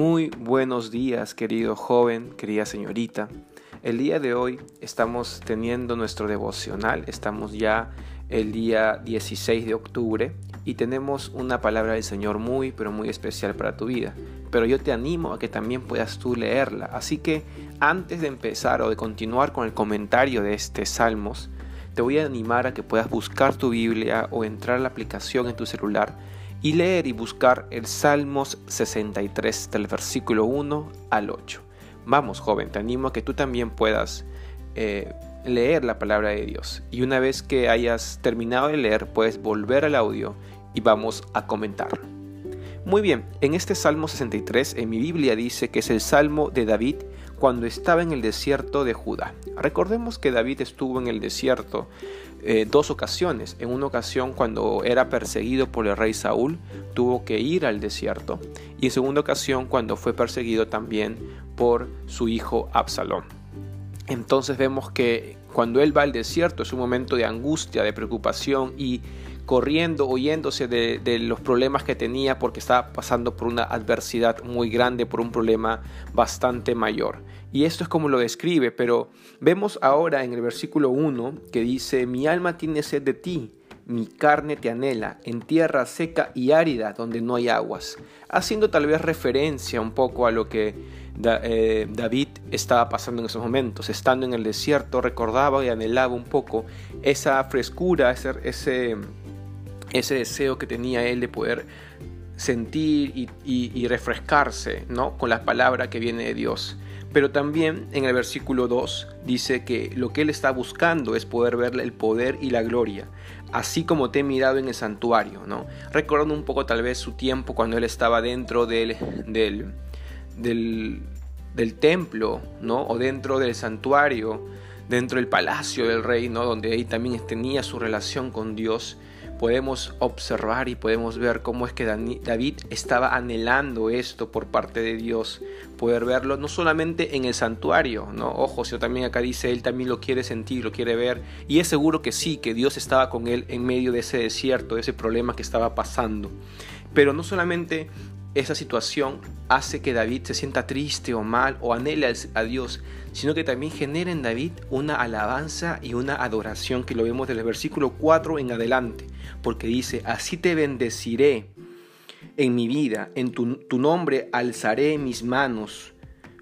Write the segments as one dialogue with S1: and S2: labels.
S1: Muy buenos días, querido joven, querida señorita. El día de hoy estamos teniendo nuestro devocional, estamos ya el día 16 de octubre y tenemos una palabra del Señor muy, pero muy especial para tu vida. Pero yo te animo a que también puedas tú leerla. Así que antes de empezar o de continuar con el comentario de este Salmos, te voy a animar a que puedas buscar tu Biblia o entrar a la aplicación en tu celular y leer y buscar el Salmos 63 del versículo 1 al 8. Vamos, joven, te animo a que tú también puedas eh, leer la palabra de Dios. Y una vez que hayas terminado de leer, puedes volver al audio y vamos a comentar. Muy bien, en este Salmo 63 en mi Biblia dice que es el Salmo de David cuando estaba en el desierto de Judá. Recordemos que David estuvo en el desierto eh, dos ocasiones. En una ocasión cuando era perseguido por el rey Saúl, tuvo que ir al desierto. Y en segunda ocasión cuando fue perseguido también por su hijo Absalón. Entonces vemos que cuando él va al desierto es un momento de angustia, de preocupación y corriendo, oyéndose de, los problemas que tenía porque estaba pasando por una adversidad muy grande, por un problema bastante mayor. Y esto es como lo describe, pero vemos ahora en el versículo 1 que dice, mi alma tiene sed de ti, mi carne te anhela, en tierra seca y árida donde no hay aguas, haciendo tal vez referencia un poco a lo que eh, David estaba pasando en esos momentos, estando en el desierto, recordaba y anhelaba un poco esa frescura, ese, ese ese deseo que tenía él de poder sentir y, refrescarse ¿no? con la palabra que viene de Dios. Pero también en el versículo 2 dice que lo que él está buscando es poder ver el poder y la gloria, así como te he mirado en el santuario, ¿no? Recordando un poco tal vez su tiempo cuando él estaba dentro del, del, del, templo, ¿no? O dentro del santuario, dentro del palacio del rey, ¿no? Donde ahí también tenía su relación con Dios podemos observar y podemos ver cómo es que David estaba anhelando esto por parte de Dios, poder verlo no solamente en el santuario, no, ojo, sino también acá dice él también lo quiere sentir, lo quiere ver y es seguro que sí, que Dios estaba con él en medio de ese desierto, de ese problema que estaba pasando. Pero no solamente esa situación hace que David se sienta triste o mal o anhele a Dios, sino que también genera en David una alabanza y una adoración que lo vemos desde el versículo 4 en adelante, porque dice, así te bendeciré en mi vida, en tu, nombre alzaré mis manos.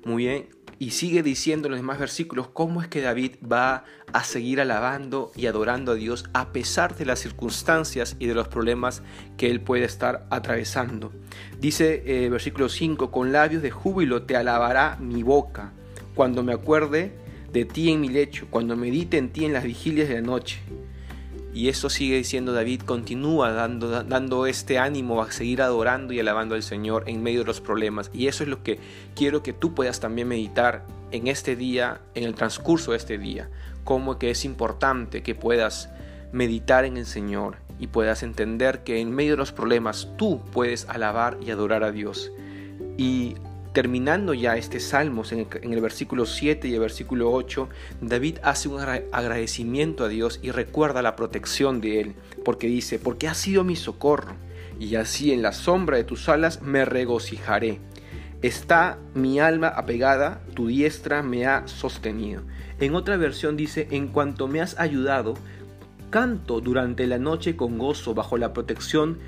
S1: Muy bien, y sigue diciendo en los demás versículos cómo es que David va a seguir alabando y adorando a Dios a pesar de las circunstancias y de los problemas que él puede estar atravesando. Dice eh, versículo 5, con labios de júbilo te alabará mi boca, cuando me acuerde de ti en mi lecho, cuando medite en ti en las vigilias de la noche. Y eso sigue diciendo David, continúa dando, dando este ánimo a seguir adorando y alabando al Señor en medio de los problemas. Y eso es lo que quiero que tú puedas también meditar en este día, en el transcurso de este día. Cómo que es importante que puedas meditar en el Señor y puedas entender que en medio de los problemas tú puedes alabar y adorar a Dios. Y terminando ya este Salmos en el, versículo 7 y el versículo 8, David hace un agradecimiento a Dios y recuerda la protección de él, porque dice, porque has sido mi socorro, y así en la sombra de tus alas me regocijaré. Está mi alma apegada, tu diestra me ha sostenido. En otra versión dice, en cuanto me has ayudado, canto durante la noche con gozo bajo la protección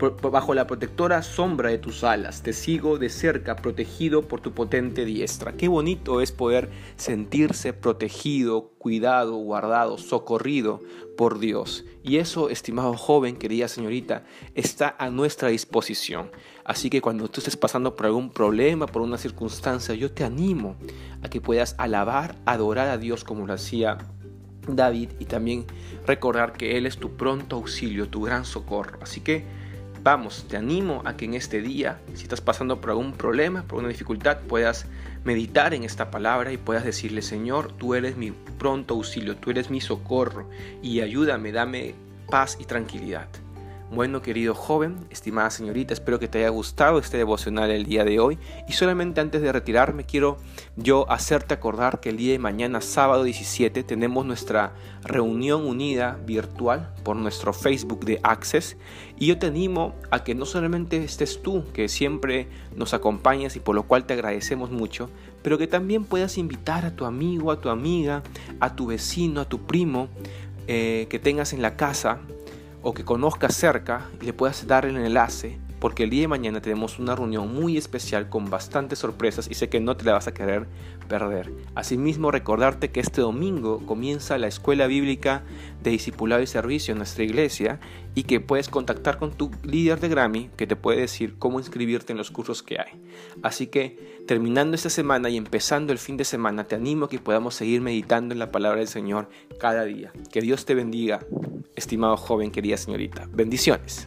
S1: bajo la protectora sombra de tus alas, te sigo de cerca, protegido por tu potente diestra. Qué bonito es poder sentirse protegido, cuidado, guardado, socorrido por Dios. Y eso, estimado joven, querida señorita, está a nuestra disposición. Así que cuando tú estés pasando por algún problema, por una circunstancia, yo te animo a que puedas alabar, adorar a Dios como lo hacía David y también recordar que Él es tu pronto auxilio, tu gran socorro. Así que Vamos, te animo a que en este día, si estás pasando por algún problema, por una dificultad, puedas meditar en esta palabra y puedas decirle, Señor, tú eres mi pronto auxilio, tú eres mi socorro y ayúdame, dame paz y tranquilidad. Bueno, querido joven, estimada señorita, espero que te haya gustado este devocional el día de hoy. Y solamente antes de retirarme, quiero yo hacerte acordar que el día de mañana, sábado 17, tenemos nuestra reunión unida virtual por nuestro Facebook de Access. Y yo te animo a que no solamente estés tú, que siempre nos acompañas y por lo cual te agradecemos mucho, pero que también puedas invitar a tu amigo, a tu amiga, a tu vecino, a tu primo eh, que tengas en la casa o que conozcas cerca y le puedas dar el enlace, porque el día de mañana tenemos una reunión muy especial con bastantes sorpresas y sé que no te la vas a querer perder. Asimismo, recordarte que este domingo comienza la escuela bíblica de discipulado y servicio en nuestra iglesia y que puedes contactar con tu líder de Grammy que te puede decir cómo inscribirte en los cursos que hay. Así que terminando esta semana y empezando el fin de semana, te animo a que podamos seguir meditando en la palabra del Señor cada día. Que Dios te bendiga, estimado joven, querida señorita. Bendiciones.